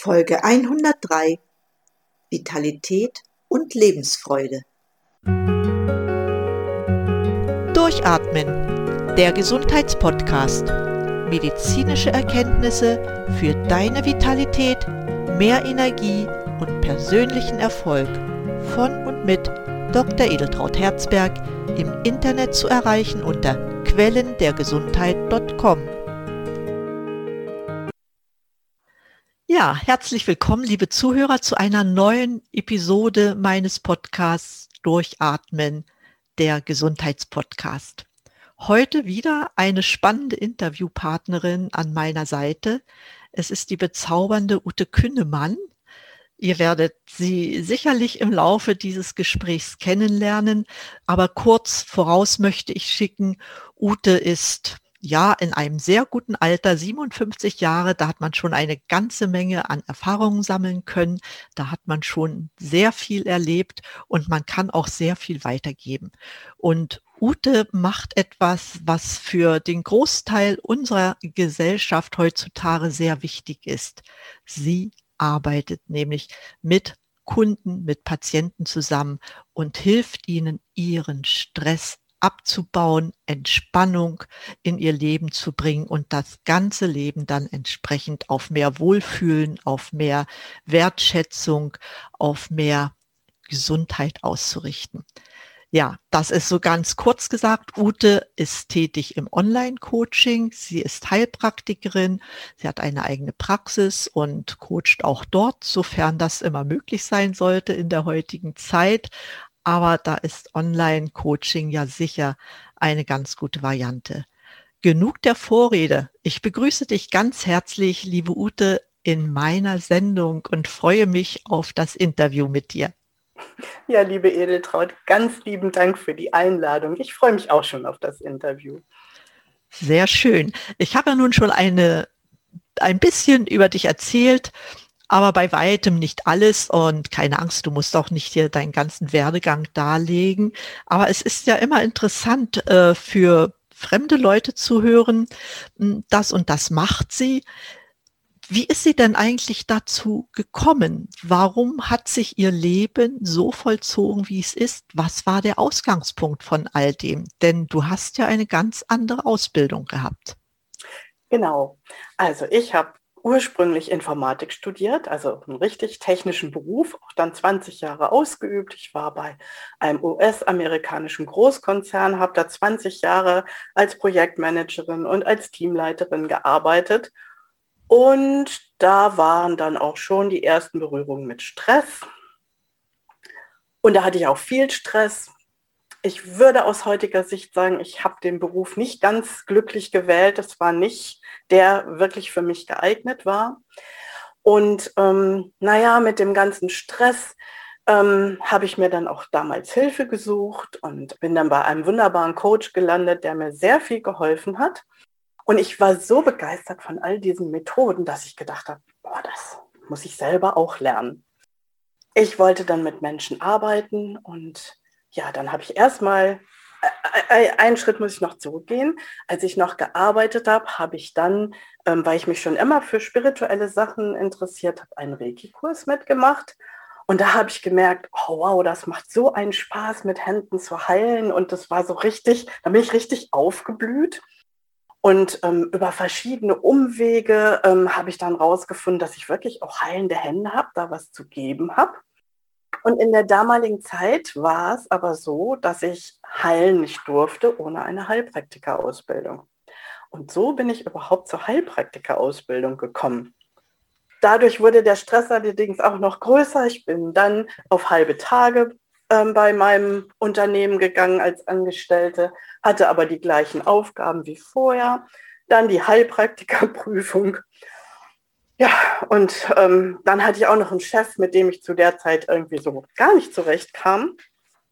Folge 103 Vitalität und Lebensfreude. Durchatmen, der Gesundheitspodcast. Medizinische Erkenntnisse für deine Vitalität, mehr Energie und persönlichen Erfolg von und mit Dr. Edeltraut Herzberg im Internet zu erreichen unter quellendergesundheit.com. Ja, herzlich willkommen, liebe Zuhörer, zu einer neuen Episode meines Podcasts Durchatmen, der Gesundheitspodcast. Heute wieder eine spannende Interviewpartnerin an meiner Seite. Es ist die bezaubernde Ute Künnemann. Ihr werdet sie sicherlich im Laufe dieses Gesprächs kennenlernen, aber kurz voraus möchte ich schicken, Ute ist ja, in einem sehr guten Alter, 57 Jahre, da hat man schon eine ganze Menge an Erfahrungen sammeln können. Da hat man schon sehr viel erlebt und man kann auch sehr viel weitergeben. Und Ute macht etwas, was für den Großteil unserer Gesellschaft heutzutage sehr wichtig ist. Sie arbeitet nämlich mit Kunden, mit Patienten zusammen und hilft ihnen, ihren Stress abzubauen, Entspannung in ihr Leben zu bringen und das ganze Leben dann entsprechend auf mehr Wohlfühlen, auf mehr Wertschätzung, auf mehr Gesundheit auszurichten. Ja, das ist so ganz kurz gesagt. Ute ist tätig im Online-Coaching. Sie ist Heilpraktikerin. Sie hat eine eigene Praxis und coacht auch dort, sofern das immer möglich sein sollte in der heutigen Zeit aber da ist Online-Coaching ja sicher eine ganz gute Variante. Genug der Vorrede. Ich begrüße dich ganz herzlich, liebe Ute, in meiner Sendung und freue mich auf das Interview mit dir. Ja, liebe Edeltraut, ganz lieben Dank für die Einladung. Ich freue mich auch schon auf das Interview. Sehr schön. Ich habe ja nun schon eine, ein bisschen über dich erzählt aber bei weitem nicht alles und keine Angst, du musst auch nicht hier deinen ganzen Werdegang darlegen. Aber es ist ja immer interessant äh, für fremde Leute zu hören, hm, das und das macht sie. Wie ist sie denn eigentlich dazu gekommen? Warum hat sich ihr Leben so vollzogen, wie es ist? Was war der Ausgangspunkt von all dem? Denn du hast ja eine ganz andere Ausbildung gehabt. Genau. Also ich habe ursprünglich Informatik studiert, also einen richtig technischen Beruf, auch dann 20 Jahre ausgeübt. Ich war bei einem US-amerikanischen Großkonzern, habe da 20 Jahre als Projektmanagerin und als Teamleiterin gearbeitet. Und da waren dann auch schon die ersten Berührungen mit Stress. Und da hatte ich auch viel Stress, ich würde aus heutiger Sicht sagen, ich habe den Beruf nicht ganz glücklich gewählt. Es war nicht der wirklich für mich geeignet war. Und ähm, naja, mit dem ganzen Stress ähm, habe ich mir dann auch damals Hilfe gesucht und bin dann bei einem wunderbaren Coach gelandet, der mir sehr viel geholfen hat. Und ich war so begeistert von all diesen Methoden, dass ich gedacht habe, boah, das muss ich selber auch lernen. Ich wollte dann mit Menschen arbeiten und ja, dann habe ich erstmal, äh, äh, einen Schritt muss ich noch zurückgehen. Als ich noch gearbeitet habe, habe ich dann, ähm, weil ich mich schon immer für spirituelle Sachen interessiert habe, einen Reiki-Kurs mitgemacht. Und da habe ich gemerkt, oh wow, das macht so einen Spaß, mit Händen zu heilen. Und das war so richtig, da bin ich richtig aufgeblüht. Und ähm, über verschiedene Umwege ähm, habe ich dann rausgefunden, dass ich wirklich auch heilende Hände habe, da was zu geben habe. Und in der damaligen Zeit war es aber so, dass ich heilen nicht durfte ohne eine Heilpraktikerausbildung. Und so bin ich überhaupt zur Heilpraktikerausbildung gekommen. Dadurch wurde der Stress allerdings auch noch größer. Ich bin dann auf halbe Tage äh, bei meinem Unternehmen gegangen als Angestellte, hatte aber die gleichen Aufgaben wie vorher. Dann die Heilpraktikerprüfung ja, und ähm, dann hatte ich auch noch einen Chef, mit dem ich zu der Zeit irgendwie so gar nicht zurechtkam.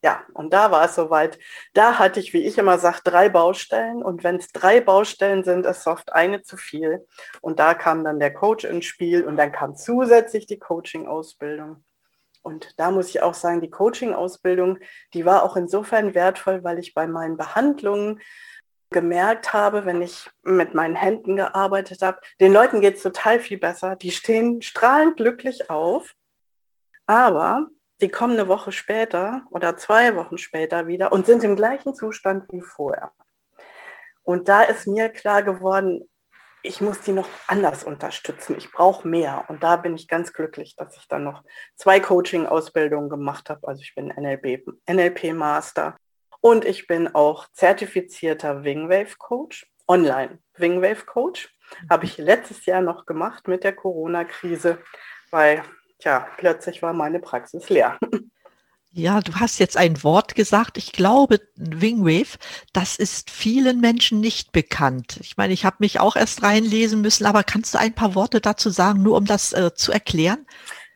Ja, und da war es soweit. Da hatte ich, wie ich immer sage, drei Baustellen. Und wenn es drei Baustellen sind, ist oft eine zu viel. Und da kam dann der Coach ins Spiel und dann kam zusätzlich die Coaching-Ausbildung. Und da muss ich auch sagen, die Coaching-Ausbildung, die war auch insofern wertvoll, weil ich bei meinen Behandlungen gemerkt habe, wenn ich mit meinen Händen gearbeitet habe, den Leuten geht es total viel besser. Die stehen strahlend glücklich auf, aber die kommen eine Woche später oder zwei Wochen später wieder und sind im gleichen Zustand wie vorher. Und da ist mir klar geworden, ich muss die noch anders unterstützen. Ich brauche mehr. Und da bin ich ganz glücklich, dass ich dann noch zwei Coaching-Ausbildungen gemacht habe. Also ich bin NLP-Master und ich bin auch zertifizierter Wingwave-Coach, online Wingwave-Coach. Habe ich letztes Jahr noch gemacht mit der Corona-Krise, weil, tja, plötzlich war meine Praxis leer. Ja, du hast jetzt ein Wort gesagt. Ich glaube, Wingwave, das ist vielen Menschen nicht bekannt. Ich meine, ich habe mich auch erst reinlesen müssen, aber kannst du ein paar Worte dazu sagen, nur um das äh, zu erklären?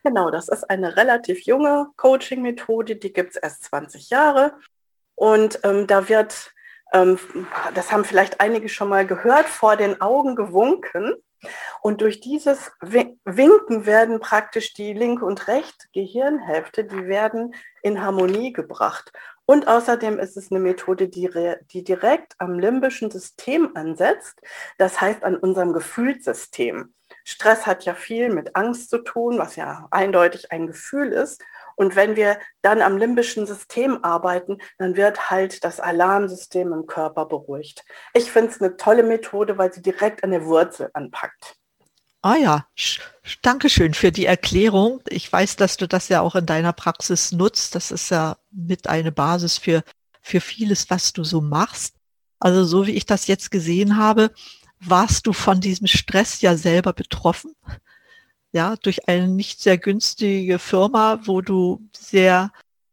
Genau, das ist eine relativ junge Coaching-Methode, die gibt es erst 20 Jahre. Und ähm, da wird, ähm, das haben vielleicht einige schon mal gehört, vor den Augen gewunken. Und durch dieses Winken werden praktisch die linke und rechte Gehirnhälfte, die werden in Harmonie gebracht. Und außerdem ist es eine Methode, die, die direkt am limbischen System ansetzt, das heißt an unserem Gefühlssystem. Stress hat ja viel mit Angst zu tun, was ja eindeutig ein Gefühl ist. Und wenn wir dann am limbischen System arbeiten, dann wird halt das Alarmsystem im Körper beruhigt. Ich finde es eine tolle Methode, weil sie direkt an der Wurzel anpackt. Ah ja, danke schön für die Erklärung. Ich weiß, dass du das ja auch in deiner Praxis nutzt. Das ist ja mit eine Basis für, für vieles, was du so machst. Also so wie ich das jetzt gesehen habe, warst du von diesem Stress ja selber betroffen ja, durch eine nicht sehr günstige Firma, wo du sehr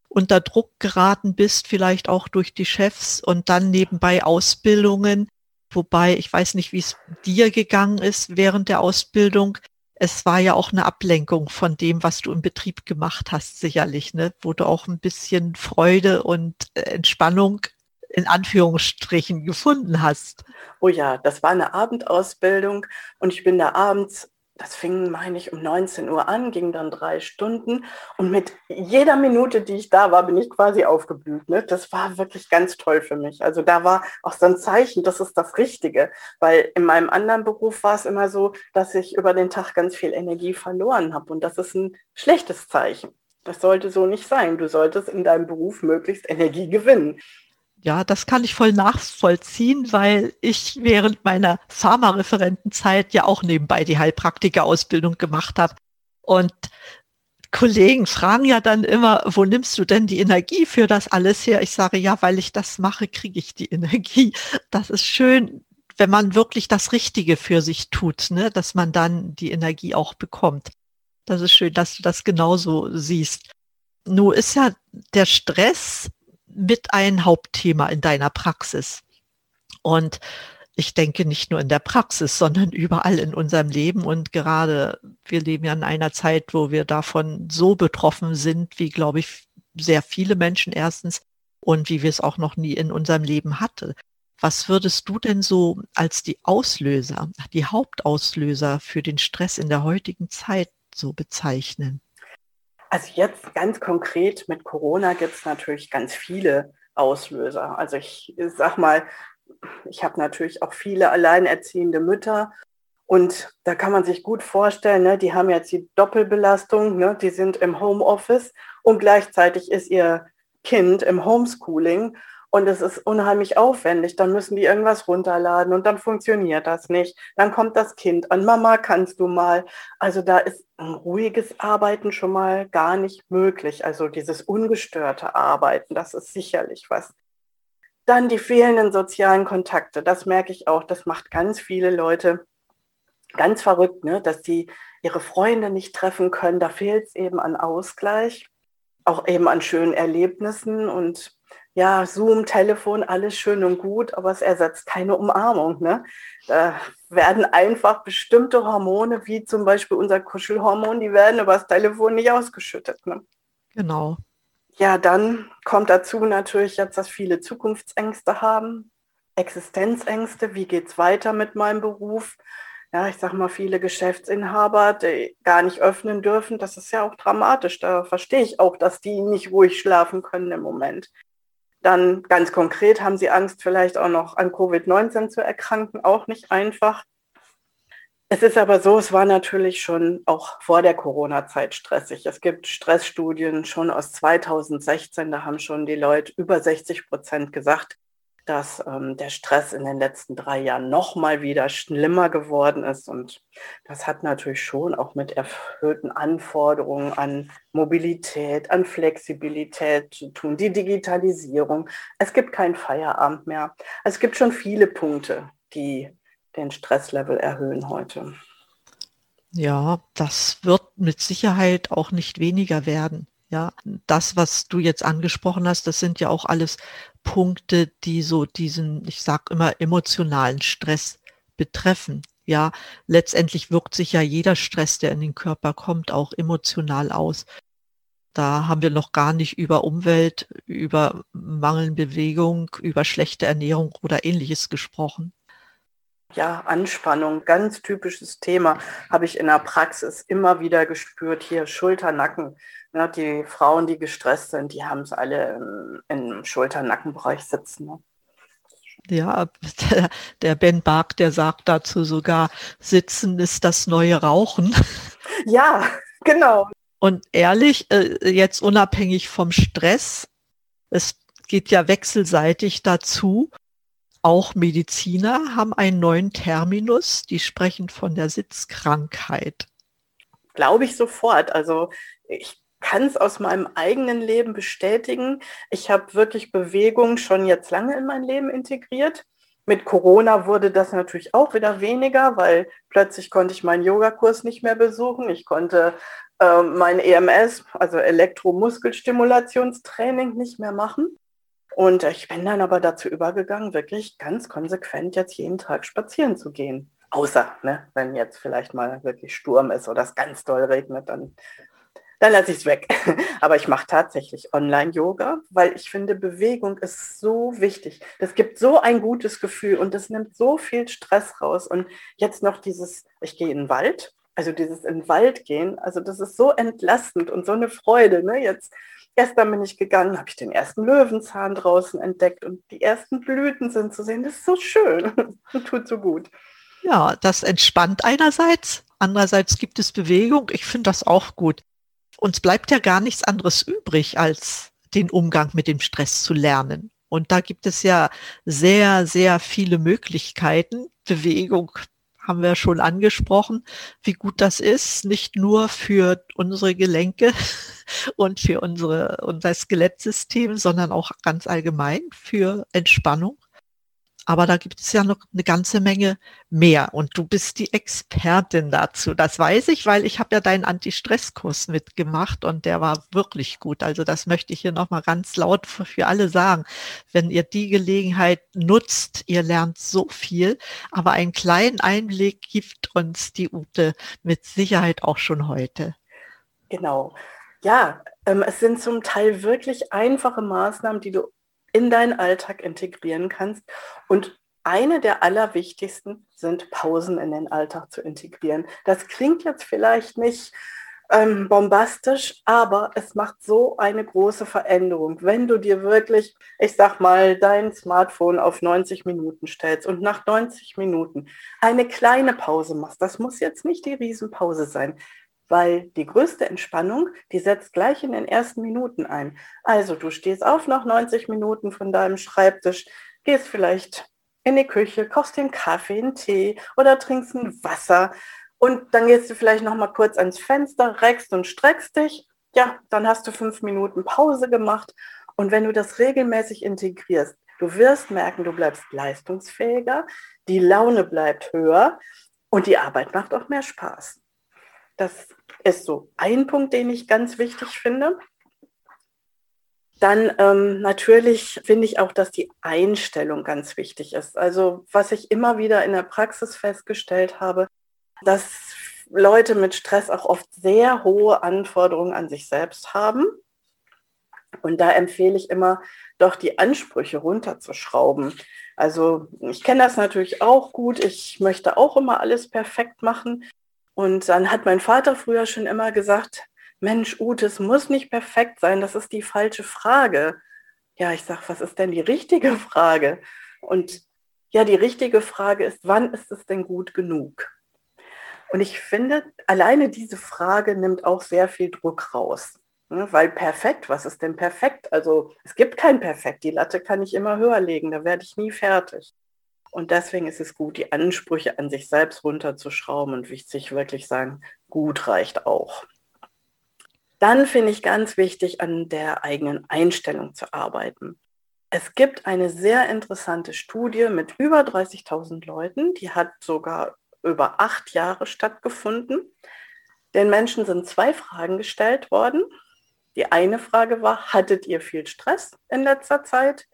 unter Druck geraten bist, vielleicht auch durch die Chefs und dann nebenbei Ausbildungen, wobei ich weiß nicht, wie es dir gegangen ist während der Ausbildung. Es war ja auch eine Ablenkung von dem, was du im Betrieb gemacht hast, sicherlich, ne? wo du auch ein bisschen Freude und äh, Entspannung in Anführungsstrichen gefunden hast. Oh ja, das war eine Abendausbildung und ich bin da abends das fing, meine ich, um 19 Uhr an, ging dann drei Stunden. Und mit jeder Minute, die ich da war, bin ich quasi aufgeblüht. Ne? Das war wirklich ganz toll für mich. Also da war auch so ein Zeichen, das ist das Richtige. Weil in meinem anderen Beruf war es immer so, dass ich über den Tag ganz viel Energie verloren habe. Und das ist ein schlechtes Zeichen. Das sollte so nicht sein. Du solltest in deinem Beruf möglichst Energie gewinnen. Ja, das kann ich voll nachvollziehen, weil ich während meiner Pharmareferentenzeit ja auch nebenbei die Heilpraktikerausbildung gemacht habe. Und Kollegen fragen ja dann immer, wo nimmst du denn die Energie für das alles her? Ich sage, ja, weil ich das mache, kriege ich die Energie. Das ist schön, wenn man wirklich das Richtige für sich tut, ne? dass man dann die Energie auch bekommt. Das ist schön, dass du das genauso siehst. Nur ist ja der Stress mit ein Hauptthema in deiner Praxis. Und ich denke nicht nur in der Praxis, sondern überall in unserem Leben. Und gerade wir leben ja in einer Zeit, wo wir davon so betroffen sind, wie, glaube ich, sehr viele Menschen erstens und wie wir es auch noch nie in unserem Leben hatten. Was würdest du denn so als die Auslöser, die Hauptauslöser für den Stress in der heutigen Zeit so bezeichnen? Also jetzt ganz konkret mit Corona gibt es natürlich ganz viele Auslöser. Also ich sag mal, ich habe natürlich auch viele alleinerziehende Mütter und da kann man sich gut vorstellen, ne, die haben jetzt die Doppelbelastung, ne, die sind im Homeoffice und gleichzeitig ist ihr Kind im Homeschooling und es ist unheimlich aufwendig. Dann müssen die irgendwas runterladen und dann funktioniert das nicht. Dann kommt das Kind an, Mama, kannst du mal? Also da ist ein ruhiges Arbeiten schon mal gar nicht möglich. Also dieses ungestörte Arbeiten, das ist sicherlich was. Dann die fehlenden sozialen Kontakte, das merke ich auch. Das macht ganz viele Leute ganz verrückt, ne? dass sie ihre Freunde nicht treffen können. Da fehlt es eben an Ausgleich, auch eben an schönen Erlebnissen und ja, Zoom, Telefon, alles schön und gut, aber es ersetzt keine Umarmung. Ne? Da werden einfach bestimmte Hormone, wie zum Beispiel unser Kuschelhormon, die werden über das Telefon nicht ausgeschüttet. Ne? Genau. Ja, dann kommt dazu natürlich jetzt, dass viele Zukunftsängste haben, Existenzängste, wie geht es weiter mit meinem Beruf? ja, ich sag mal, viele Geschäftsinhaber, die gar nicht öffnen dürfen, das ist ja auch dramatisch. Da verstehe ich auch, dass die nicht ruhig schlafen können im Moment. Dann ganz konkret haben sie Angst, vielleicht auch noch an Covid-19 zu erkranken, auch nicht einfach. Es ist aber so, es war natürlich schon auch vor der Corona-Zeit stressig. Es gibt Stressstudien schon aus 2016, da haben schon die Leute über 60 Prozent gesagt, dass ähm, der Stress in den letzten drei Jahren noch mal wieder schlimmer geworden ist. Und das hat natürlich schon auch mit erhöhten Anforderungen an Mobilität, an Flexibilität zu tun, die Digitalisierung. Es gibt keinen Feierabend mehr. Es gibt schon viele Punkte, die den Stresslevel erhöhen heute. Ja, das wird mit Sicherheit auch nicht weniger werden. Ja, das, was du jetzt angesprochen hast, das sind ja auch alles Punkte, die so diesen, ich sag immer, emotionalen Stress betreffen. Ja, letztendlich wirkt sich ja jeder Stress, der in den Körper kommt, auch emotional aus. Da haben wir noch gar nicht über Umwelt, über mangelnde Bewegung, über schlechte Ernährung oder ähnliches gesprochen. Ja, Anspannung, ganz typisches Thema, habe ich in der Praxis immer wieder gespürt. Hier Schulter, Nacken. Ja, die Frauen, die gestresst sind, die haben es alle im, im Schulter-Nackenbereich sitzen. Ne? Ja, der, der Ben Bark, der sagt dazu sogar, Sitzen ist das neue Rauchen. Ja, genau. Und ehrlich, äh, jetzt unabhängig vom Stress, es geht ja wechselseitig dazu. Auch Mediziner haben einen neuen Terminus, die sprechen von der Sitzkrankheit. Glaube ich sofort. Also ich kann es aus meinem eigenen Leben bestätigen. Ich habe wirklich Bewegung schon jetzt lange in mein Leben integriert. Mit Corona wurde das natürlich auch wieder weniger, weil plötzlich konnte ich meinen Yogakurs nicht mehr besuchen. Ich konnte äh, mein EMS, also Elektromuskelstimulationstraining, nicht mehr machen. Und ich bin dann aber dazu übergegangen, wirklich ganz konsequent jetzt jeden Tag spazieren zu gehen. Außer, ne, wenn jetzt vielleicht mal wirklich Sturm ist oder es ganz doll regnet, dann, dann lasse ich es weg. Aber ich mache tatsächlich Online-Yoga, weil ich finde, Bewegung ist so wichtig. Das gibt so ein gutes Gefühl und das nimmt so viel Stress raus. Und jetzt noch dieses, ich gehe in den Wald, also dieses in den Wald gehen, also das ist so entlastend und so eine Freude. Ne? Jetzt Gestern bin ich gegangen, habe ich den ersten Löwenzahn draußen entdeckt und die ersten Blüten sind zu sehen. Das ist so schön und tut so gut. Ja, das entspannt einerseits. Andererseits gibt es Bewegung. Ich finde das auch gut. Uns bleibt ja gar nichts anderes übrig, als den Umgang mit dem Stress zu lernen. Und da gibt es ja sehr, sehr viele Möglichkeiten. Bewegung haben wir schon angesprochen, wie gut das ist, nicht nur für unsere Gelenke und für unsere, unser Skelettsystem, sondern auch ganz allgemein für Entspannung. Aber da gibt es ja noch eine ganze Menge mehr. Und du bist die Expertin dazu. Das weiß ich, weil ich habe ja deinen Anti-Stress-Kurs mitgemacht und der war wirklich gut. Also das möchte ich hier nochmal ganz laut für alle sagen. Wenn ihr die Gelegenheit nutzt, ihr lernt so viel. Aber einen kleinen Einblick gibt uns die Ute mit Sicherheit auch schon heute. Genau. Ja, ähm, es sind zum Teil wirklich einfache Maßnahmen, die du in deinen Alltag integrieren kannst. Und eine der allerwichtigsten sind Pausen in den Alltag zu integrieren. Das klingt jetzt vielleicht nicht ähm, bombastisch, aber es macht so eine große Veränderung, wenn du dir wirklich, ich sag mal, dein Smartphone auf 90 Minuten stellst und nach 90 Minuten eine kleine Pause machst. Das muss jetzt nicht die Riesenpause sein weil die größte Entspannung, die setzt gleich in den ersten Minuten ein. Also du stehst auf nach 90 Minuten von deinem Schreibtisch, gehst vielleicht in die Küche, kochst den Kaffee, einen Tee oder trinkst ein Wasser und dann gehst du vielleicht noch mal kurz ans Fenster, reckst und streckst dich. Ja, dann hast du fünf Minuten Pause gemacht und wenn du das regelmäßig integrierst, du wirst merken, du bleibst leistungsfähiger, die Laune bleibt höher und die Arbeit macht auch mehr Spaß. Das ist so ein Punkt, den ich ganz wichtig finde. Dann ähm, natürlich finde ich auch, dass die Einstellung ganz wichtig ist. Also was ich immer wieder in der Praxis festgestellt habe, dass Leute mit Stress auch oft sehr hohe Anforderungen an sich selbst haben. Und da empfehle ich immer, doch die Ansprüche runterzuschrauben. Also ich kenne das natürlich auch gut. Ich möchte auch immer alles perfekt machen. Und dann hat mein Vater früher schon immer gesagt, Mensch, Ute, es muss nicht perfekt sein, das ist die falsche Frage. ja, ich sage, was ist denn die richtige Frage? Und ja, die richtige Frage ist, wann ist es denn gut genug? Und ich finde, alleine diese Frage nimmt auch sehr viel Druck raus. Ne? Weil perfekt, was ist denn perfekt? Also es gibt kein Perfekt. Die Latte kann ich immer höher legen, da werde ich nie fertig. Und deswegen ist es gut, die Ansprüche an sich selbst runterzuschrauben und wichtig wirklich sagen, gut reicht auch. Dann finde ich ganz wichtig, an der eigenen Einstellung zu arbeiten. Es gibt eine sehr interessante Studie mit über 30.000 Leuten, die hat sogar über acht Jahre stattgefunden. Den Menschen sind zwei Fragen gestellt worden. Die eine Frage war, hattet ihr viel Stress in letzter Zeit?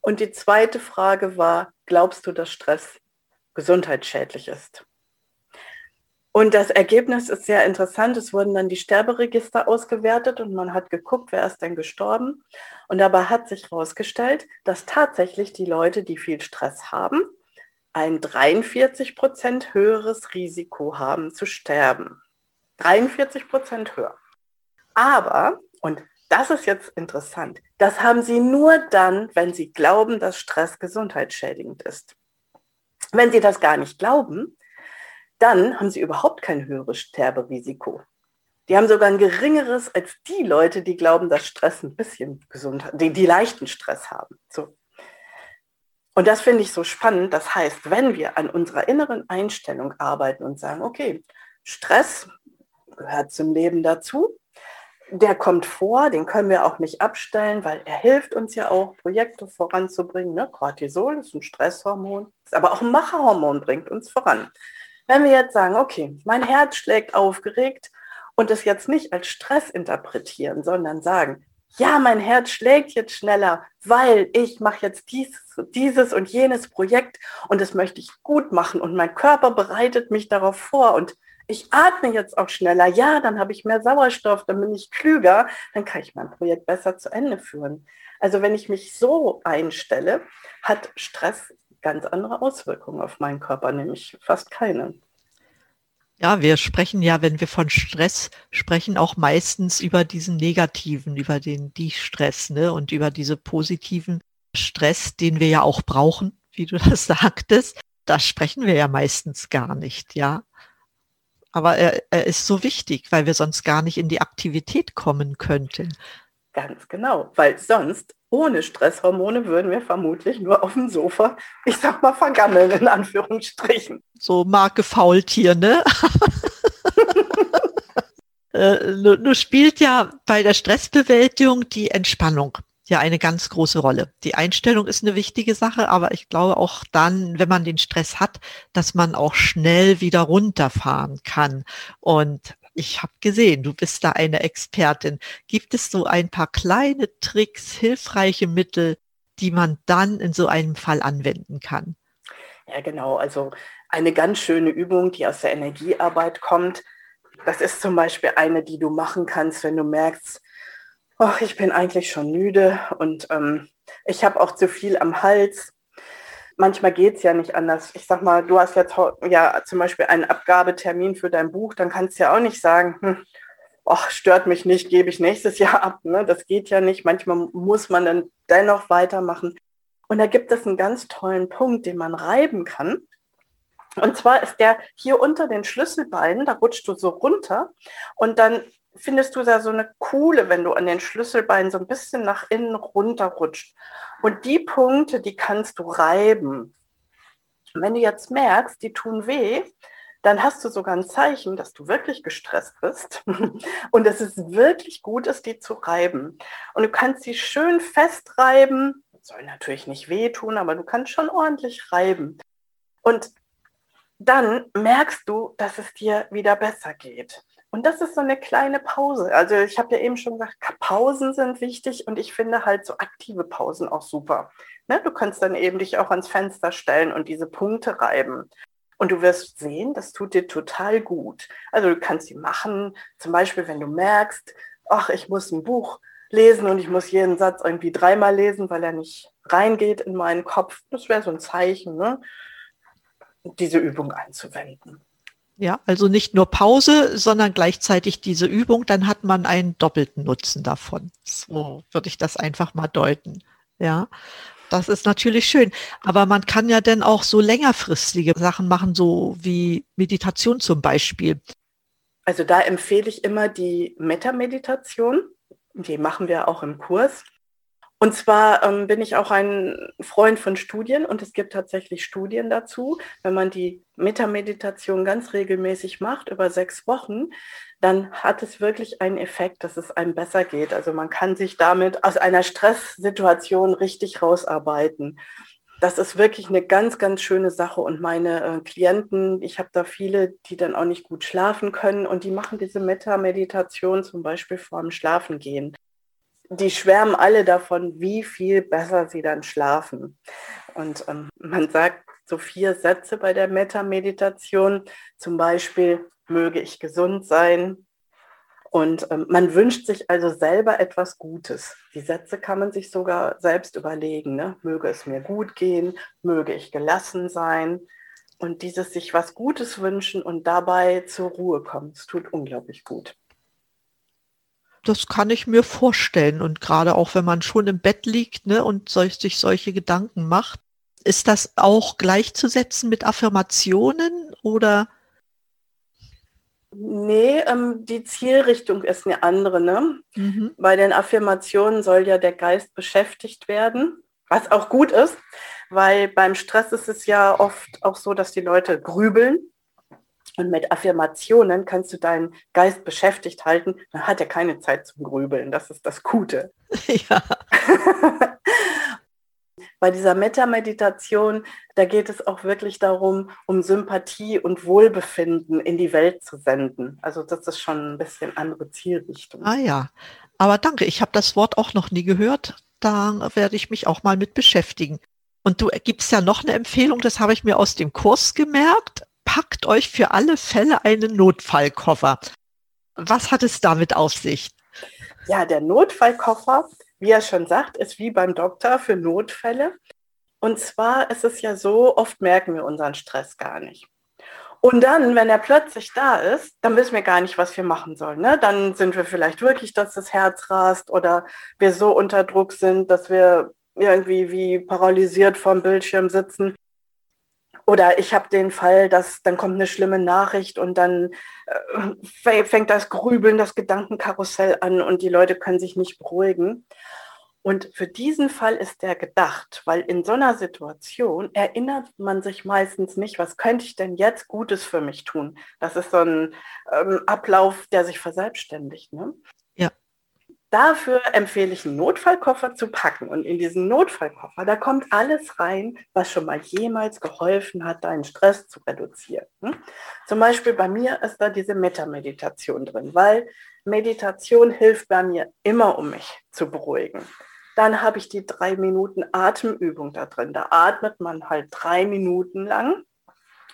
Und die zweite Frage war, glaubst du, dass Stress gesundheitsschädlich ist? Und das Ergebnis ist sehr interessant. Es wurden dann die Sterberegister ausgewertet und man hat geguckt, wer ist denn gestorben. Und dabei hat sich herausgestellt, dass tatsächlich die Leute, die viel Stress haben, ein 43 Prozent höheres Risiko haben zu sterben. 43 Prozent höher. Aber, und das ist jetzt interessant, das haben sie nur dann, wenn sie glauben, dass Stress gesundheitsschädigend ist. Wenn sie das gar nicht glauben, dann haben sie überhaupt kein höheres Sterberisiko. Die haben sogar ein geringeres als die Leute, die glauben, dass Stress ein bisschen gesund, die, die leichten Stress haben. So. Und das finde ich so spannend. Das heißt, wenn wir an unserer inneren Einstellung arbeiten und sagen, okay, Stress gehört zum Leben dazu, der kommt vor, den können wir auch nicht abstellen, weil er hilft uns ja auch, Projekte voranzubringen. Ne? Cortisol ist ein Stresshormon, ist aber auch ein Macherhormon, bringt uns voran. Wenn wir jetzt sagen, okay, mein Herz schlägt aufgeregt und es jetzt nicht als Stress interpretieren, sondern sagen, ja, mein Herz schlägt jetzt schneller, weil ich mache jetzt dieses, dieses und jenes Projekt und das möchte ich gut machen und mein Körper bereitet mich darauf vor und ich atme jetzt auch schneller. Ja, dann habe ich mehr Sauerstoff, dann bin ich klüger, dann kann ich mein Projekt besser zu Ende führen. Also wenn ich mich so einstelle, hat Stress ganz andere Auswirkungen auf meinen Körper, nämlich fast keine. Ja, wir sprechen ja, wenn wir von Stress sprechen, auch meistens über diesen negativen, über den Die-Stress, ne? Und über diese positiven Stress, den wir ja auch brauchen, wie du das sagtest. Da sprechen wir ja meistens gar nicht, ja. Aber er, er ist so wichtig, weil wir sonst gar nicht in die Aktivität kommen könnten. Ganz genau, weil sonst ohne Stresshormone würden wir vermutlich nur auf dem Sofa, ich sag mal, vergammeln, in Anführungsstrichen. So Marke Faultier, ne? äh, nur spielt ja bei der Stressbewältigung die Entspannung ja eine ganz große Rolle. Die Einstellung ist eine wichtige Sache, aber ich glaube auch dann, wenn man den Stress hat, dass man auch schnell wieder runterfahren kann. Und ich habe gesehen, du bist da eine Expertin. Gibt es so ein paar kleine Tricks, hilfreiche Mittel, die man dann in so einem Fall anwenden kann? Ja, genau. Also eine ganz schöne Übung, die aus der Energiearbeit kommt. Das ist zum Beispiel eine, die du machen kannst, wenn du merkst, oh, ich bin eigentlich schon müde und ähm, ich habe auch zu viel am Hals manchmal geht es ja nicht anders. Ich sag mal, du hast jetzt ja zum Beispiel einen Abgabetermin für dein Buch, dann kannst du ja auch nicht sagen, hm, stört mich nicht, gebe ich nächstes Jahr ab. Ne? Das geht ja nicht. Manchmal muss man dann dennoch weitermachen. Und da gibt es einen ganz tollen Punkt, den man reiben kann. Und zwar ist der hier unter den Schlüsselbeinen, da rutschst du so runter und dann findest du da so eine Kuhle, wenn du an den Schlüsselbeinen so ein bisschen nach innen runterrutscht. Und die Punkte, die kannst du reiben. Und wenn du jetzt merkst, die tun weh, dann hast du sogar ein Zeichen, dass du wirklich gestresst bist und dass es wirklich gut ist, die zu reiben. Und du kannst sie schön festreiben. Soll natürlich nicht wehtun, aber du kannst schon ordentlich reiben. Und dann merkst du, dass es dir wieder besser geht. Und das ist so eine kleine Pause. Also ich habe ja eben schon gesagt, Pausen sind wichtig und ich finde halt so aktive Pausen auch super. Ne? Du kannst dann eben dich auch ans Fenster stellen und diese Punkte reiben. Und du wirst sehen, das tut dir total gut. Also du kannst sie machen, zum Beispiel, wenn du merkst, ach, ich muss ein Buch lesen und ich muss jeden Satz irgendwie dreimal lesen, weil er nicht reingeht in meinen Kopf. Das wäre so ein Zeichen, ne? diese Übung anzuwenden. Ja, also nicht nur Pause, sondern gleichzeitig diese Übung, dann hat man einen doppelten Nutzen davon. So würde ich das einfach mal deuten. Ja, das ist natürlich schön. Aber man kann ja dann auch so längerfristige Sachen machen, so wie Meditation zum Beispiel. Also da empfehle ich immer die Meta-Meditation. Die machen wir auch im Kurs. Und zwar ähm, bin ich auch ein Freund von Studien und es gibt tatsächlich Studien dazu. Wenn man die Metameditation ganz regelmäßig macht, über sechs Wochen, dann hat es wirklich einen Effekt, dass es einem besser geht. Also man kann sich damit aus einer Stresssituation richtig rausarbeiten. Das ist wirklich eine ganz, ganz schöne Sache. Und meine äh, Klienten, ich habe da viele, die dann auch nicht gut schlafen können und die machen diese Metameditation zum Beispiel vor dem Schlafengehen die schwärmen alle davon, wie viel besser sie dann schlafen. Und ähm, man sagt so vier Sätze bei der Meta-Meditation, zum Beispiel, möge ich gesund sein. Und ähm, man wünscht sich also selber etwas Gutes. Die Sätze kann man sich sogar selbst überlegen. Ne? Möge es mir gut gehen, möge ich gelassen sein. Und dieses sich was Gutes wünschen und dabei zur Ruhe kommen, es tut unglaublich gut das kann ich mir vorstellen. Und gerade auch wenn man schon im Bett liegt ne, und sich solche Gedanken macht, ist das auch gleichzusetzen mit Affirmationen oder? Nee, ähm, die Zielrichtung ist eine andere. Ne? Mhm. Bei den Affirmationen soll ja der Geist beschäftigt werden, was auch gut ist, weil beim Stress ist es ja oft auch so, dass die Leute grübeln und mit Affirmationen kannst du deinen Geist beschäftigt halten. Dann hat er keine Zeit zum Grübeln. Das ist das Gute. Ja. Bei dieser Meta-Meditation, da geht es auch wirklich darum, um Sympathie und Wohlbefinden in die Welt zu senden. Also das ist schon ein bisschen andere Zielrichtung. Ah ja, aber danke, ich habe das Wort auch noch nie gehört. Da werde ich mich auch mal mit beschäftigen. Und du gibst ja noch eine Empfehlung, das habe ich mir aus dem Kurs gemerkt packt euch für alle Fälle einen Notfallkoffer. Was hat es damit auf sich? Ja, der Notfallkoffer, wie er schon sagt, ist wie beim Doktor für Notfälle. Und zwar ist es ja so, oft merken wir unseren Stress gar nicht. Und dann, wenn er plötzlich da ist, dann wissen wir gar nicht, was wir machen sollen. Ne? Dann sind wir vielleicht wirklich, dass das Herz rast oder wir so unter Druck sind, dass wir irgendwie wie paralysiert vorm Bildschirm sitzen. Oder ich habe den Fall, dass dann kommt eine schlimme Nachricht und dann äh, fängt das Grübeln, das Gedankenkarussell an und die Leute können sich nicht beruhigen. Und für diesen Fall ist der gedacht, weil in so einer Situation erinnert man sich meistens nicht, was könnte ich denn jetzt Gutes für mich tun? Das ist so ein ähm, Ablauf, der sich verselbstständigt. Ne? Dafür empfehle ich einen Notfallkoffer zu packen. Und in diesen Notfallkoffer, da kommt alles rein, was schon mal jemals geholfen hat, deinen Stress zu reduzieren. Hm? Zum Beispiel bei mir ist da diese Metameditation drin, weil Meditation hilft bei mir immer, um mich zu beruhigen. Dann habe ich die drei Minuten Atemübung da drin. Da atmet man halt drei Minuten lang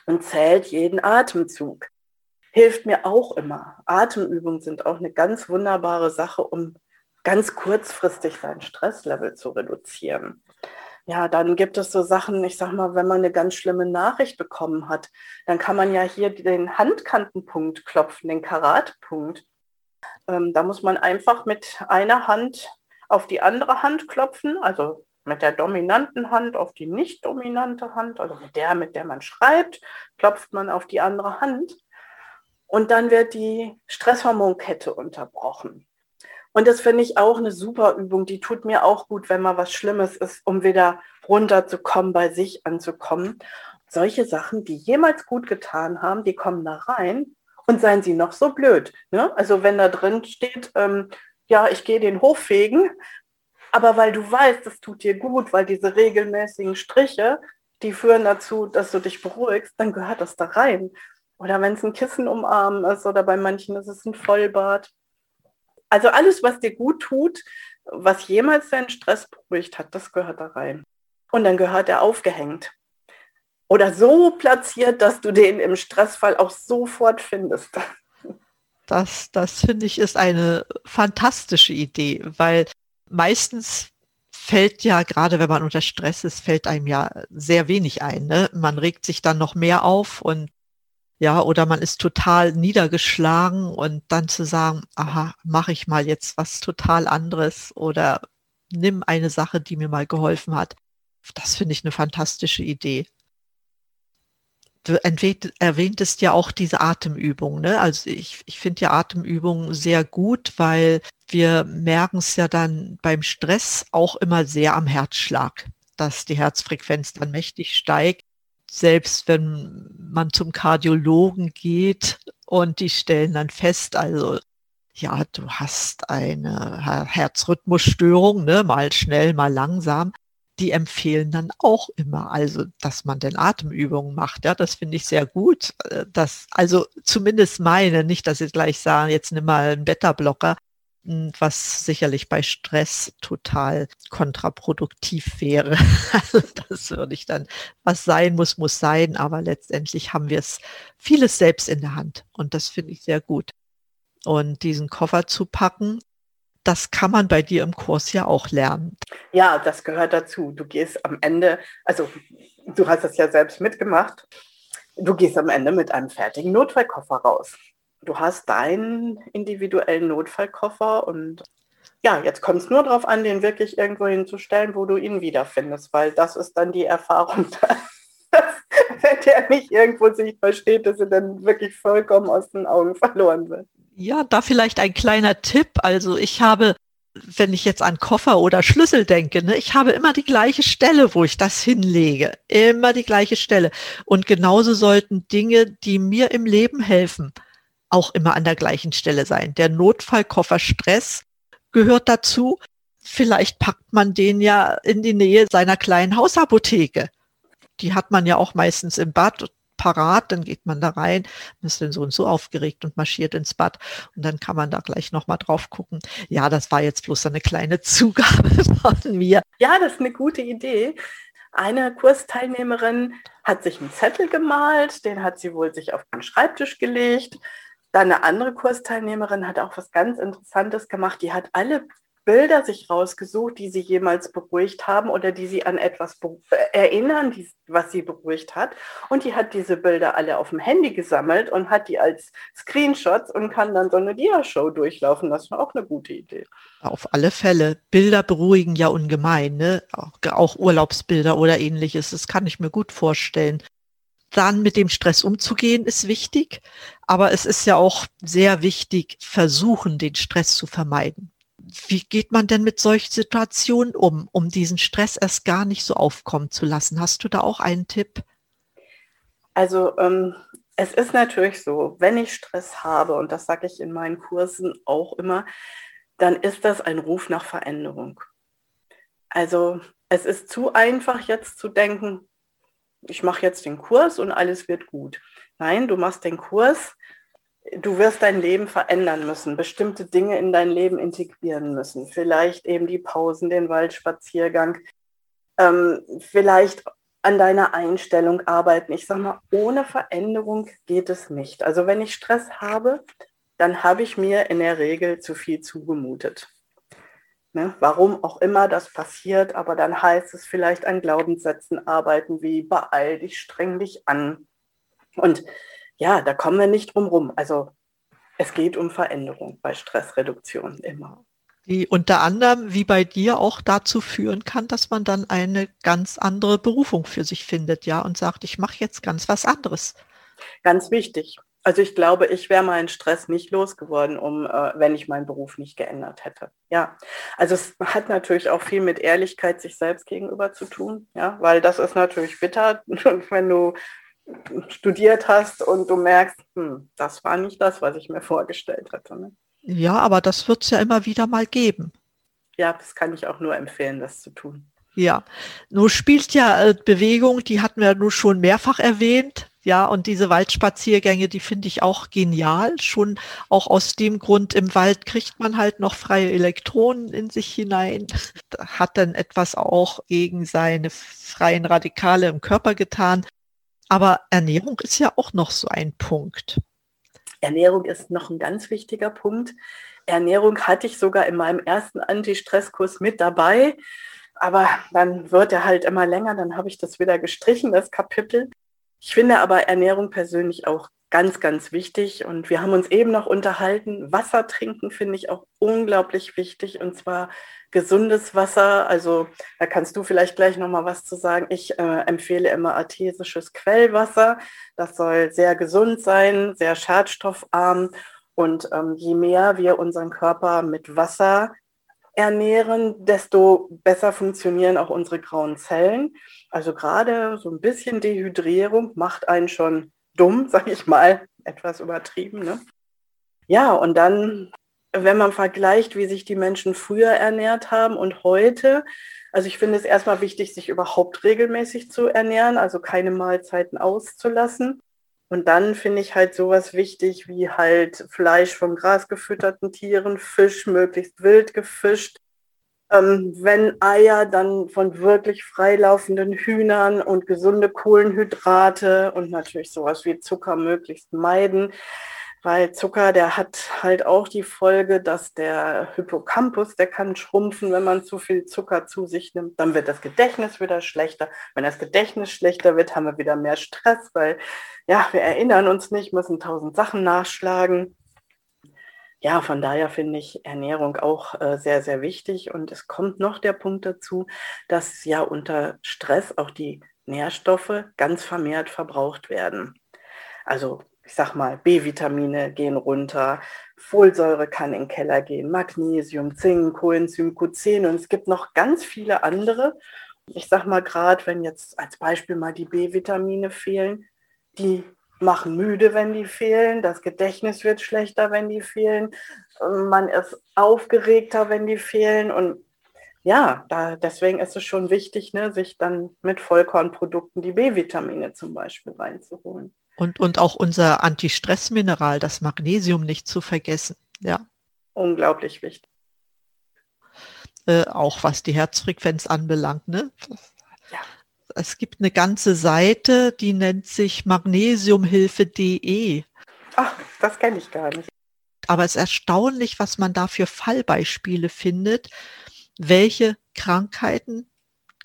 und zählt jeden Atemzug hilft mir auch immer. Atemübungen sind auch eine ganz wunderbare Sache, um ganz kurzfristig sein Stresslevel zu reduzieren. Ja, dann gibt es so Sachen, ich sag mal, wenn man eine ganz schlimme Nachricht bekommen hat, dann kann man ja hier den Handkantenpunkt klopfen, den Karatpunkt. Ähm, da muss man einfach mit einer Hand auf die andere Hand klopfen, also mit der dominanten Hand auf die nicht dominante Hand, also mit der, mit der man schreibt, klopft man auf die andere Hand. Und dann wird die Stresshormonkette unterbrochen. Und das finde ich auch eine super Übung. Die tut mir auch gut, wenn mal was Schlimmes ist, um wieder runterzukommen, bei sich anzukommen. Solche Sachen, die jemals gut getan haben, die kommen da rein und seien sie noch so blöd. Ne? Also wenn da drin steht, ähm, ja, ich gehe den Hof fegen, aber weil du weißt, es tut dir gut, weil diese regelmäßigen Striche, die führen dazu, dass du dich beruhigst, dann gehört das da rein. Oder wenn es ein Kissen umarmen ist oder bei manchen ist es ein Vollbad. Also alles, was dir gut tut, was jemals deinen Stress beruhigt hat, das gehört da rein. Und dann gehört er aufgehängt. Oder so platziert, dass du den im Stressfall auch sofort findest. Das, das finde ich ist eine fantastische Idee, weil meistens fällt ja, gerade wenn man unter Stress ist, fällt einem ja sehr wenig ein. Ne? Man regt sich dann noch mehr auf und ja, oder man ist total niedergeschlagen und dann zu sagen, aha, mache ich mal jetzt was total anderes oder nimm eine Sache, die mir mal geholfen hat. Das finde ich eine fantastische Idee. Du erwähntest ja auch diese Atemübung. Ne? Also ich, ich finde ja Atemübungen sehr gut, weil wir merken es ja dann beim Stress auch immer sehr am Herzschlag, dass die Herzfrequenz dann mächtig steigt. Selbst wenn man zum Kardiologen geht und die stellen dann fest, also ja, du hast eine Herzrhythmusstörung, ne? mal schnell, mal langsam die empfehlen dann auch immer, also dass man den Atemübungen macht. Ja, das finde ich sehr gut. Äh, das, also zumindest meine, nicht, dass sie gleich sagen, jetzt nimm mal einen Beta-Blocker, was sicherlich bei Stress total kontraproduktiv wäre. Also das würde ich dann, was sein muss, muss sein, aber letztendlich haben wir es vieles selbst in der Hand und das finde ich sehr gut. Und diesen Koffer zu packen, das kann man bei dir im Kurs ja auch lernen. Ja, das gehört dazu. Du gehst am Ende, also du hast es ja selbst mitgemacht, du gehst am Ende mit einem fertigen Notfallkoffer raus. Du hast deinen individuellen Notfallkoffer und ja, jetzt kommt es nur darauf an, den wirklich irgendwo hinzustellen, wo du ihn wiederfindest, weil das ist dann die Erfahrung, wenn der nicht irgendwo sichtbar steht, dass er dann wirklich vollkommen aus den Augen verloren wird. Ja, da vielleicht ein kleiner Tipp. Also ich habe, wenn ich jetzt an Koffer oder Schlüssel denke, ne, ich habe immer die gleiche Stelle, wo ich das hinlege. Immer die gleiche Stelle. Und genauso sollten Dinge, die mir im Leben helfen, auch immer an der gleichen Stelle sein. Der Notfallkoffer Stress gehört dazu. Vielleicht packt man den ja in die Nähe seiner kleinen Hausapotheke. Die hat man ja auch meistens im Bad parat, dann geht man da rein, ist dann so und so aufgeregt und marschiert ins Bad und dann kann man da gleich nochmal drauf gucken. Ja, das war jetzt bloß eine kleine Zugabe von mir. Ja, das ist eine gute Idee. Eine Kursteilnehmerin hat sich einen Zettel gemalt, den hat sie wohl sich auf den Schreibtisch gelegt. Dann eine andere Kursteilnehmerin hat auch was ganz Interessantes gemacht. Die hat alle Bilder sich rausgesucht, die sie jemals beruhigt haben oder die sie an etwas äh, erinnern, die, was sie beruhigt hat. Und die hat diese Bilder alle auf dem Handy gesammelt und hat die als Screenshots und kann dann so eine Dia-Show durchlaufen. Das war auch eine gute Idee. Auf alle Fälle. Bilder beruhigen ja ungemein, ne? Auch, auch Urlaubsbilder oder ähnliches. Das kann ich mir gut vorstellen dann mit dem Stress umzugehen, ist wichtig. Aber es ist ja auch sehr wichtig, versuchen, den Stress zu vermeiden wie geht man denn mit solchen Situationen um, um diesen Stress erst gar nicht so aufkommen zu lassen? Hast du da auch einen Tipp? Also ähm, es ist natürlich so, wenn ich Stress habe, und das sage ich in meinen Kursen auch immer, dann ist das ein Ruf nach Veränderung. Also es ist zu einfach jetzt zu denken, ich mache jetzt den Kurs und alles wird gut. Nein, du machst den Kurs, du wirst dein Leben verändern müssen, bestimmte Dinge in dein Leben integrieren müssen. Vielleicht eben die Pausen, den Waldspaziergang, ähm, vielleicht an deiner Einstellung arbeiten. Ich sage mal, ohne Veränderung geht es nicht. Also wenn ich Stress habe, dann habe ich mir in der Regel zu viel zugemutet. Ne? Warum auch immer das passiert, aber dann heißt es vielleicht an Glaubenssätzen arbeiten wie beeil dich, streng dich an. Und ja, da kommen wir nicht drum rum. Also es geht um Veränderung bei Stressreduktion immer. Die unter anderem, wie bei dir, auch dazu führen kann, dass man dann eine ganz andere Berufung für sich findet, ja, und sagt, ich mache jetzt ganz was anderes. Ganz wichtig. Also ich glaube, ich wäre meinen Stress nicht losgeworden, um, äh, wenn ich meinen Beruf nicht geändert hätte. Ja, also es hat natürlich auch viel mit Ehrlichkeit sich selbst gegenüber zu tun, ja, weil das ist natürlich bitter, wenn du studiert hast und du merkst, hm, das war nicht das, was ich mir vorgestellt hatte. Ne? Ja, aber das wird es ja immer wieder mal geben. Ja, das kann ich auch nur empfehlen, das zu tun. Ja, nur spielt ja äh, Bewegung, die hatten wir nur schon mehrfach erwähnt. Ja, und diese Waldspaziergänge, die finde ich auch genial. Schon auch aus dem Grund, im Wald kriegt man halt noch freie Elektronen in sich hinein, hat dann etwas auch gegen seine freien Radikale im Körper getan. Aber Ernährung ist ja auch noch so ein Punkt. Ernährung ist noch ein ganz wichtiger Punkt. Ernährung hatte ich sogar in meinem ersten Anti-Stress-Kurs mit dabei. Aber dann wird er halt immer länger, dann habe ich das wieder gestrichen, das Kapitel. Ich finde aber Ernährung persönlich auch ganz, ganz wichtig. Und wir haben uns eben noch unterhalten. Wasser trinken finde ich auch unglaublich wichtig. Und zwar gesundes Wasser. Also da kannst du vielleicht gleich noch mal was zu sagen. Ich äh, empfehle immer artesisches Quellwasser. Das soll sehr gesund sein, sehr schadstoffarm. Und ähm, je mehr wir unseren Körper mit Wasser ernähren, desto besser funktionieren auch unsere grauen Zellen. Also gerade so ein bisschen Dehydrierung macht einen schon dumm, sage ich mal, etwas übertrieben. Ne? Ja, und dann, wenn man vergleicht, wie sich die Menschen früher ernährt haben und heute, also ich finde es erstmal wichtig, sich überhaupt regelmäßig zu ernähren, also keine Mahlzeiten auszulassen. Und dann finde ich halt sowas wichtig wie halt Fleisch von grasgefütterten Tieren, Fisch möglichst wild gefischt. Ähm, wenn Eier, dann von wirklich freilaufenden Hühnern und gesunde Kohlenhydrate und natürlich sowas wie Zucker möglichst meiden weil Zucker, der hat halt auch die Folge, dass der Hippocampus, der kann schrumpfen, wenn man zu viel Zucker zu sich nimmt. Dann wird das Gedächtnis wieder schlechter. Wenn das Gedächtnis schlechter wird, haben wir wieder mehr Stress, weil ja, wir erinnern uns nicht, müssen tausend Sachen nachschlagen. Ja, von daher finde ich Ernährung auch äh, sehr, sehr wichtig. Und es kommt noch der Punkt dazu, dass ja unter Stress auch die Nährstoffe ganz vermehrt verbraucht werden. Also ich sag mal, B-Vitamine gehen runter, Folsäure kann in den Keller gehen, Magnesium, Zink, Coenzym Q10 und es gibt noch ganz viele andere. Ich sag mal gerade, wenn jetzt als Beispiel mal die B-Vitamine fehlen, die machen müde, wenn die fehlen, das Gedächtnis wird schlechter, wenn die fehlen, man ist aufgeregter, wenn die fehlen und ja, da, deswegen ist es schon wichtig, ne, sich dann mit Vollkornprodukten die B-Vitamine zum Beispiel reinzuholen. Und, und auch unser Antistressmineral, das Magnesium nicht zu vergessen. Ja. Unglaublich wichtig. Äh, auch was die Herzfrequenz anbelangt. Ne? Ja. Es gibt eine ganze Seite, die nennt sich magnesiumhilfe.de. Ach, das kenne ich gar nicht. Aber es ist erstaunlich, was man da für Fallbeispiele findet, welche Krankheiten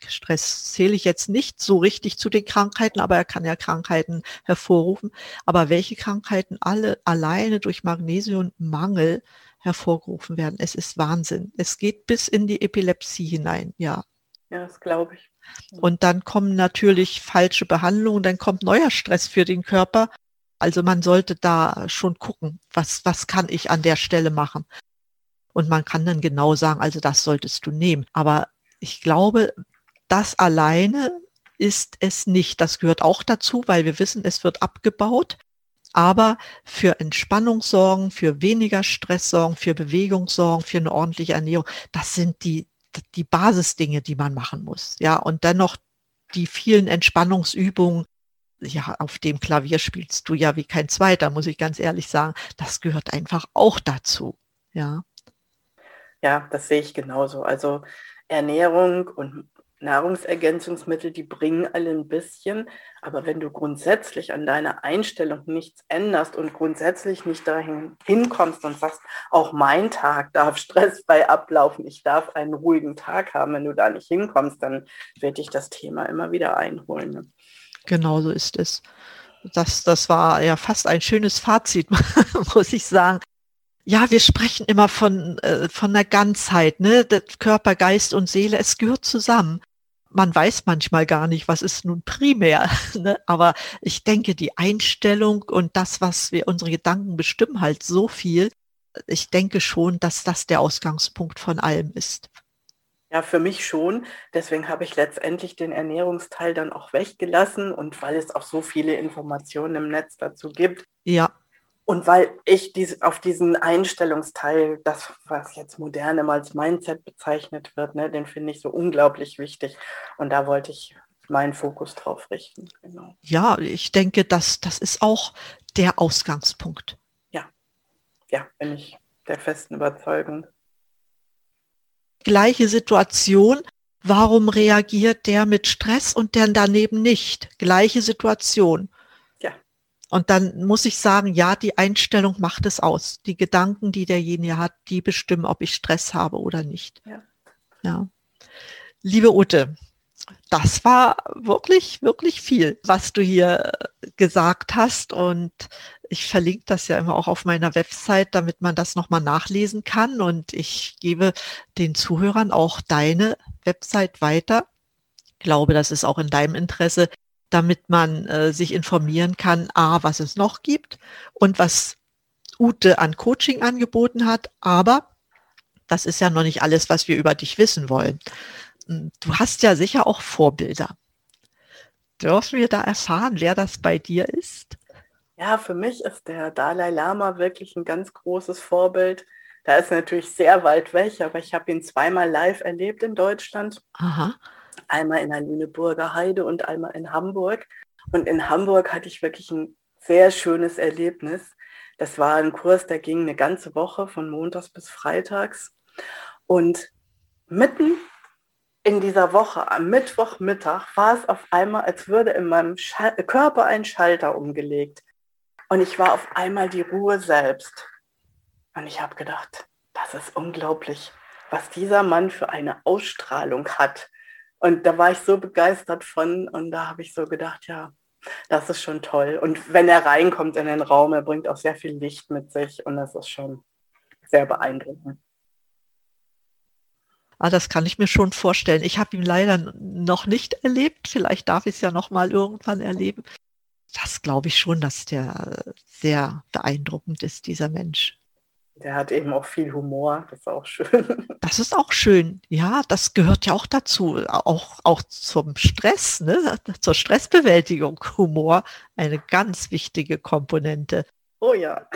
Stress zähle ich jetzt nicht so richtig zu den Krankheiten, aber er kann ja Krankheiten hervorrufen. Aber welche Krankheiten alle alleine durch Magnesiummangel hervorgerufen werden, es ist Wahnsinn. Es geht bis in die Epilepsie hinein, ja. Ja, das glaube ich. Und dann kommen natürlich falsche Behandlungen, dann kommt neuer Stress für den Körper. Also man sollte da schon gucken, was, was kann ich an der Stelle machen. Und man kann dann genau sagen, also das solltest du nehmen. Aber ich glaube, das alleine ist es nicht. Das gehört auch dazu, weil wir wissen, es wird abgebaut. Aber für Entspannung sorgen, für weniger Stress sorgen, für Bewegung sorgen, für eine ordentliche Ernährung, das sind die, die Basisdinge, die man machen muss. Ja, und dann noch die vielen Entspannungsübungen. Ja, auf dem Klavier spielst du ja wie kein zweiter, muss ich ganz ehrlich sagen. Das gehört einfach auch dazu. Ja. Ja, das sehe ich genauso. Also Ernährung und Nahrungsergänzungsmittel, die bringen alle ein bisschen, aber wenn du grundsätzlich an deiner Einstellung nichts änderst und grundsätzlich nicht dahin hinkommst und sagst, auch mein Tag darf stressfrei ablaufen, ich darf einen ruhigen Tag haben, wenn du da nicht hinkommst, dann wird dich das Thema immer wieder einholen. Ne? Genau so ist es. Das, das war ja fast ein schönes Fazit, muss ich sagen. Ja, wir sprechen immer von, äh, von der Ganzheit, ne? Körper, Geist und Seele, es gehört zusammen man weiß manchmal gar nicht, was ist nun primär. Ne? Aber ich denke, die Einstellung und das, was wir unsere Gedanken bestimmen, halt so viel. Ich denke schon, dass das der Ausgangspunkt von allem ist. Ja, für mich schon. Deswegen habe ich letztendlich den Ernährungsteil dann auch weggelassen und weil es auch so viele Informationen im Netz dazu gibt. Ja. Und weil ich dies, auf diesen Einstellungsteil, das, was jetzt modern immer als Mindset bezeichnet wird, ne, den finde ich so unglaublich wichtig. Und da wollte ich meinen Fokus drauf richten. Genau. Ja, ich denke, das, das ist auch der Ausgangspunkt. Ja, ja, bin ich der festen Überzeugung. Gleiche Situation. Warum reagiert der mit Stress und der daneben nicht? Gleiche Situation. Und dann muss ich sagen, ja, die Einstellung macht es aus. Die Gedanken, die derjenige hat, die bestimmen, ob ich Stress habe oder nicht. Ja. ja. Liebe Ute, das war wirklich, wirklich viel, was du hier gesagt hast. Und ich verlinke das ja immer auch auf meiner Website, damit man das nochmal nachlesen kann. Und ich gebe den Zuhörern auch deine Website weiter. Ich glaube, das ist auch in deinem Interesse, damit man äh, sich informieren kann, a, was es noch gibt und was Ute an Coaching angeboten hat. Aber das ist ja noch nicht alles, was wir über dich wissen wollen. Hm, du hast ja sicher auch Vorbilder. Dürfen wir da erfahren, wer das bei dir ist? Ja, für mich ist der Dalai Lama wirklich ein ganz großes Vorbild. Da ist natürlich sehr weit weg, aber ich habe ihn zweimal live erlebt in Deutschland. Aha. Einmal in der Lüneburger Heide und einmal in Hamburg. Und in Hamburg hatte ich wirklich ein sehr schönes Erlebnis. Das war ein Kurs, der ging eine ganze Woche von Montags bis Freitags. Und mitten in dieser Woche, am Mittwochmittag, war es auf einmal, als würde in meinem Schal Körper ein Schalter umgelegt. Und ich war auf einmal die Ruhe selbst. Und ich habe gedacht, das ist unglaublich, was dieser Mann für eine Ausstrahlung hat. Und da war ich so begeistert von und da habe ich so gedacht, ja, das ist schon toll. Und wenn er reinkommt in den Raum, er bringt auch sehr viel Licht mit sich und das ist schon sehr beeindruckend. Ah, das kann ich mir schon vorstellen. Ich habe ihn leider noch nicht erlebt. Vielleicht darf ich es ja noch mal irgendwann erleben. Das glaube ich schon, dass der sehr beeindruckend ist, dieser Mensch. Der hat eben auch viel Humor, das ist auch schön. Das ist auch schön, ja, das gehört ja auch dazu, auch, auch zum Stress, ne? zur Stressbewältigung. Humor, eine ganz wichtige Komponente. Oh ja.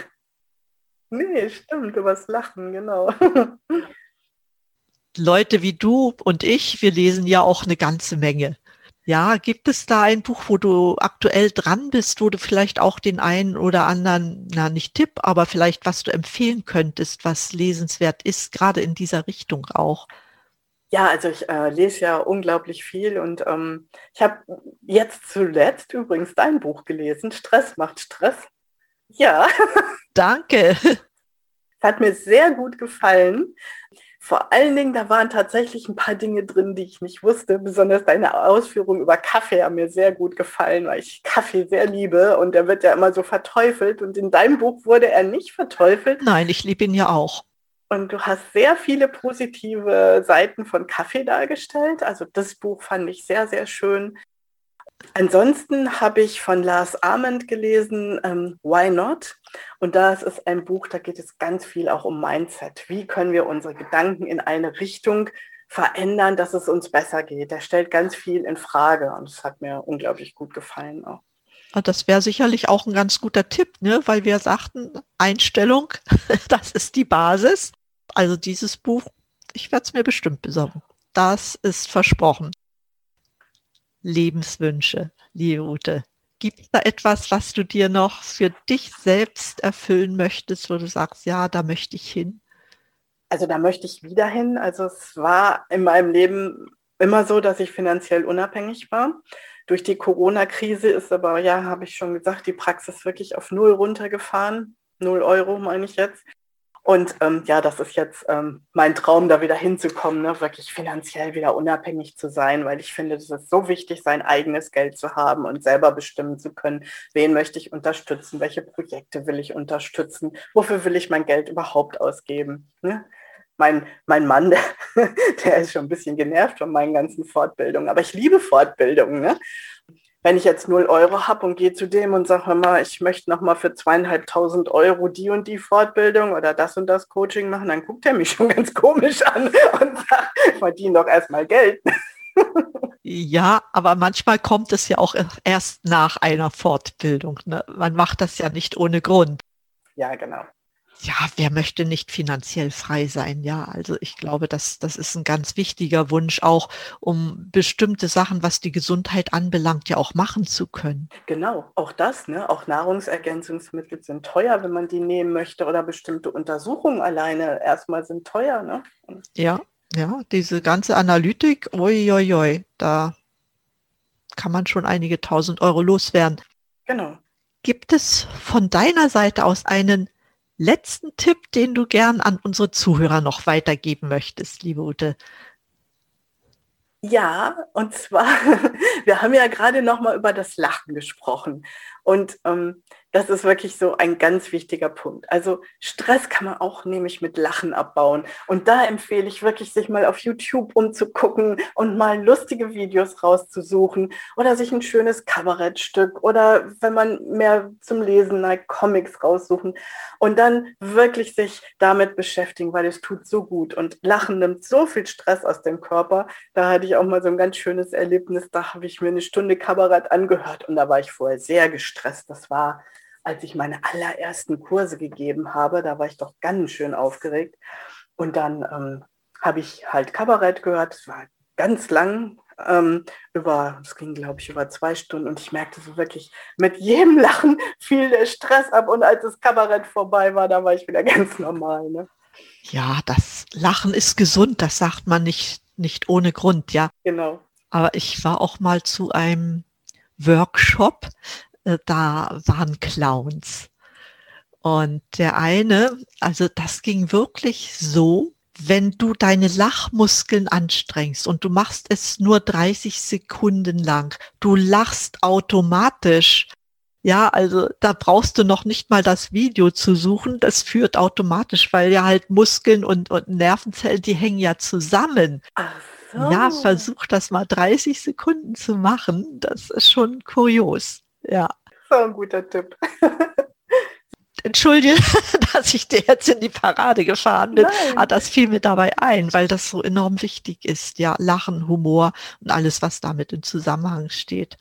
Nee, stimmt, übers Lachen, genau. Leute wie du und ich, wir lesen ja auch eine ganze Menge. Ja, gibt es da ein Buch, wo du aktuell dran bist, wo du vielleicht auch den einen oder anderen, na nicht Tipp, aber vielleicht was du empfehlen könntest, was lesenswert ist, gerade in dieser Richtung auch? Ja, also ich äh, lese ja unglaublich viel und ähm, ich habe jetzt zuletzt übrigens dein Buch gelesen, Stress macht Stress. Ja. Danke. Hat mir sehr gut gefallen. Vor allen Dingen, da waren tatsächlich ein paar Dinge drin, die ich nicht wusste. Besonders deine Ausführung über Kaffee haben mir sehr gut gefallen, weil ich Kaffee sehr liebe und der wird ja immer so verteufelt. Und in deinem Buch wurde er nicht verteufelt. Nein, ich liebe ihn ja auch. Und du hast sehr viele positive Seiten von Kaffee dargestellt. Also das Buch fand ich sehr, sehr schön. Ansonsten habe ich von Lars Ament gelesen, ähm, Why Not? Und das ist ein Buch, da geht es ganz viel auch um Mindset. Wie können wir unsere Gedanken in eine Richtung verändern, dass es uns besser geht? Der stellt ganz viel in Frage und es hat mir unglaublich gut gefallen auch. Ah, das wäre sicherlich auch ein ganz guter Tipp, ne? weil wir sagten, Einstellung, das ist die Basis. Also dieses Buch, ich werde es mir bestimmt besorgen. Das ist versprochen. Lebenswünsche, liebe Ute? Gibt es da etwas, was du dir noch für dich selbst erfüllen möchtest, wo du sagst, ja, da möchte ich hin? Also da möchte ich wieder hin. Also es war in meinem Leben immer so, dass ich finanziell unabhängig war. Durch die Corona-Krise ist aber, ja, habe ich schon gesagt, die Praxis wirklich auf Null runtergefahren. Null Euro meine ich jetzt. Und ähm, ja, das ist jetzt ähm, mein Traum, da wieder hinzukommen, ne? wirklich finanziell wieder unabhängig zu sein, weil ich finde, es ist so wichtig, sein eigenes Geld zu haben und selber bestimmen zu können, wen möchte ich unterstützen, welche Projekte will ich unterstützen, wofür will ich mein Geld überhaupt ausgeben. Ne? Mein, mein Mann, der, der, ist schon ein bisschen genervt von meinen ganzen Fortbildungen, aber ich liebe Fortbildungen. Ne? Wenn ich jetzt 0 Euro habe und gehe zu dem und sage, mal, ich möchte noch mal für zweieinhalbtausend Euro die und die Fortbildung oder das und das Coaching machen, dann guckt er mich schon ganz komisch an und sagt, verdiene doch erstmal Geld. Ja, aber manchmal kommt es ja auch erst nach einer Fortbildung. Ne? Man macht das ja nicht ohne Grund. Ja, genau ja, wer möchte nicht finanziell frei sein? Ja, also ich glaube, das, das ist ein ganz wichtiger Wunsch auch, um bestimmte Sachen, was die Gesundheit anbelangt, ja auch machen zu können. Genau, auch das, ne? Auch Nahrungsergänzungsmittel sind teuer, wenn man die nehmen möchte oder bestimmte Untersuchungen alleine erstmal sind teuer, ne? Ja, ja, diese ganze Analytik, oi, da kann man schon einige tausend Euro loswerden. Genau. Gibt es von deiner Seite aus einen letzten Tipp, den du gern an unsere Zuhörer noch weitergeben möchtest, liebe Ute? Ja, und zwar, wir haben ja gerade noch mal über das Lachen gesprochen. Und ähm, das ist wirklich so ein ganz wichtiger Punkt. Also Stress kann man auch nämlich mit Lachen abbauen. Und da empfehle ich wirklich, sich mal auf YouTube umzugucken und mal lustige Videos rauszusuchen oder sich ein schönes Kabarettstück oder wenn man mehr zum Lesen neigt, Comics raussuchen und dann wirklich sich damit beschäftigen, weil es tut so gut. Und Lachen nimmt so viel Stress aus dem Körper. Da hatte ich auch mal so ein ganz schönes Erlebnis. Da habe ich mir eine Stunde Kabarett angehört und da war ich vorher sehr gestresst. Das war als ich meine allerersten Kurse gegeben habe. Da war ich doch ganz schön aufgeregt. Und dann ähm, habe ich halt Kabarett gehört. Es war ganz lang. Ähm, über, es ging, glaube ich, über zwei Stunden und ich merkte so wirklich, mit jedem Lachen fiel der Stress ab und als das Kabarett vorbei war, da war ich wieder ganz normal. Ne? Ja, das Lachen ist gesund, das sagt man nicht, nicht ohne Grund, ja. Genau. Aber ich war auch mal zu einem Workshop da waren Clowns. Und der eine, also das ging wirklich so, wenn du deine Lachmuskeln anstrengst und du machst es nur 30 Sekunden lang, du lachst automatisch. Ja, also da brauchst du noch nicht mal das Video zu suchen. Das führt automatisch, weil ja halt Muskeln und, und Nervenzellen, die hängen ja zusammen. So. Ja, versuch das mal 30 Sekunden zu machen. Das ist schon kurios. Ja. So ein guter Tipp. Entschuldige, dass ich dir jetzt in die Parade gefahren bin. Nein. Aber das fiel mir dabei ein, weil das so enorm wichtig ist. Ja, Lachen, Humor und alles, was damit im Zusammenhang steht.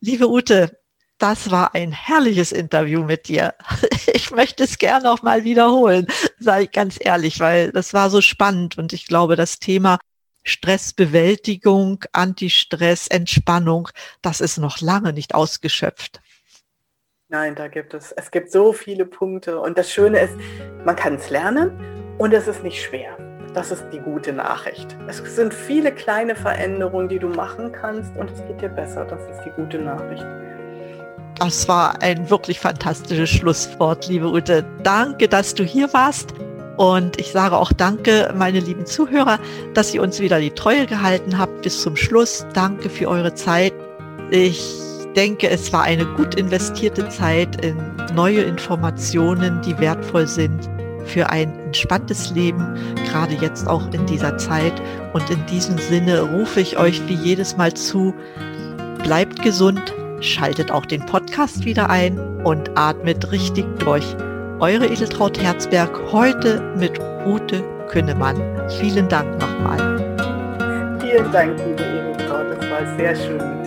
Liebe Ute, das war ein herrliches Interview mit dir. Ich möchte es gerne auch mal wiederholen, sage ich ganz ehrlich, weil das war so spannend und ich glaube, das Thema Stressbewältigung, Antistress, Entspannung, das ist noch lange nicht ausgeschöpft. Nein, da gibt es, es gibt so viele Punkte und das Schöne ist, man kann es lernen und es ist nicht schwer. Das ist die gute Nachricht. Es sind viele kleine Veränderungen, die du machen kannst und es geht dir besser. Das ist die gute Nachricht. Das war ein wirklich fantastisches Schlusswort, liebe Ute. Danke, dass du hier warst. Und ich sage auch danke, meine lieben Zuhörer, dass ihr uns wieder die Treue gehalten habt bis zum Schluss. Danke für eure Zeit. Ich denke, es war eine gut investierte Zeit in neue Informationen, die wertvoll sind für ein entspanntes Leben, gerade jetzt auch in dieser Zeit. Und in diesem Sinne rufe ich euch wie jedes Mal zu, bleibt gesund, schaltet auch den Podcast wieder ein und atmet richtig durch. Eure Edeltraut Herzberg heute mit Ute Künnemann. Vielen Dank nochmal. Vielen Dank, liebe Edeltraut. Es war sehr schön.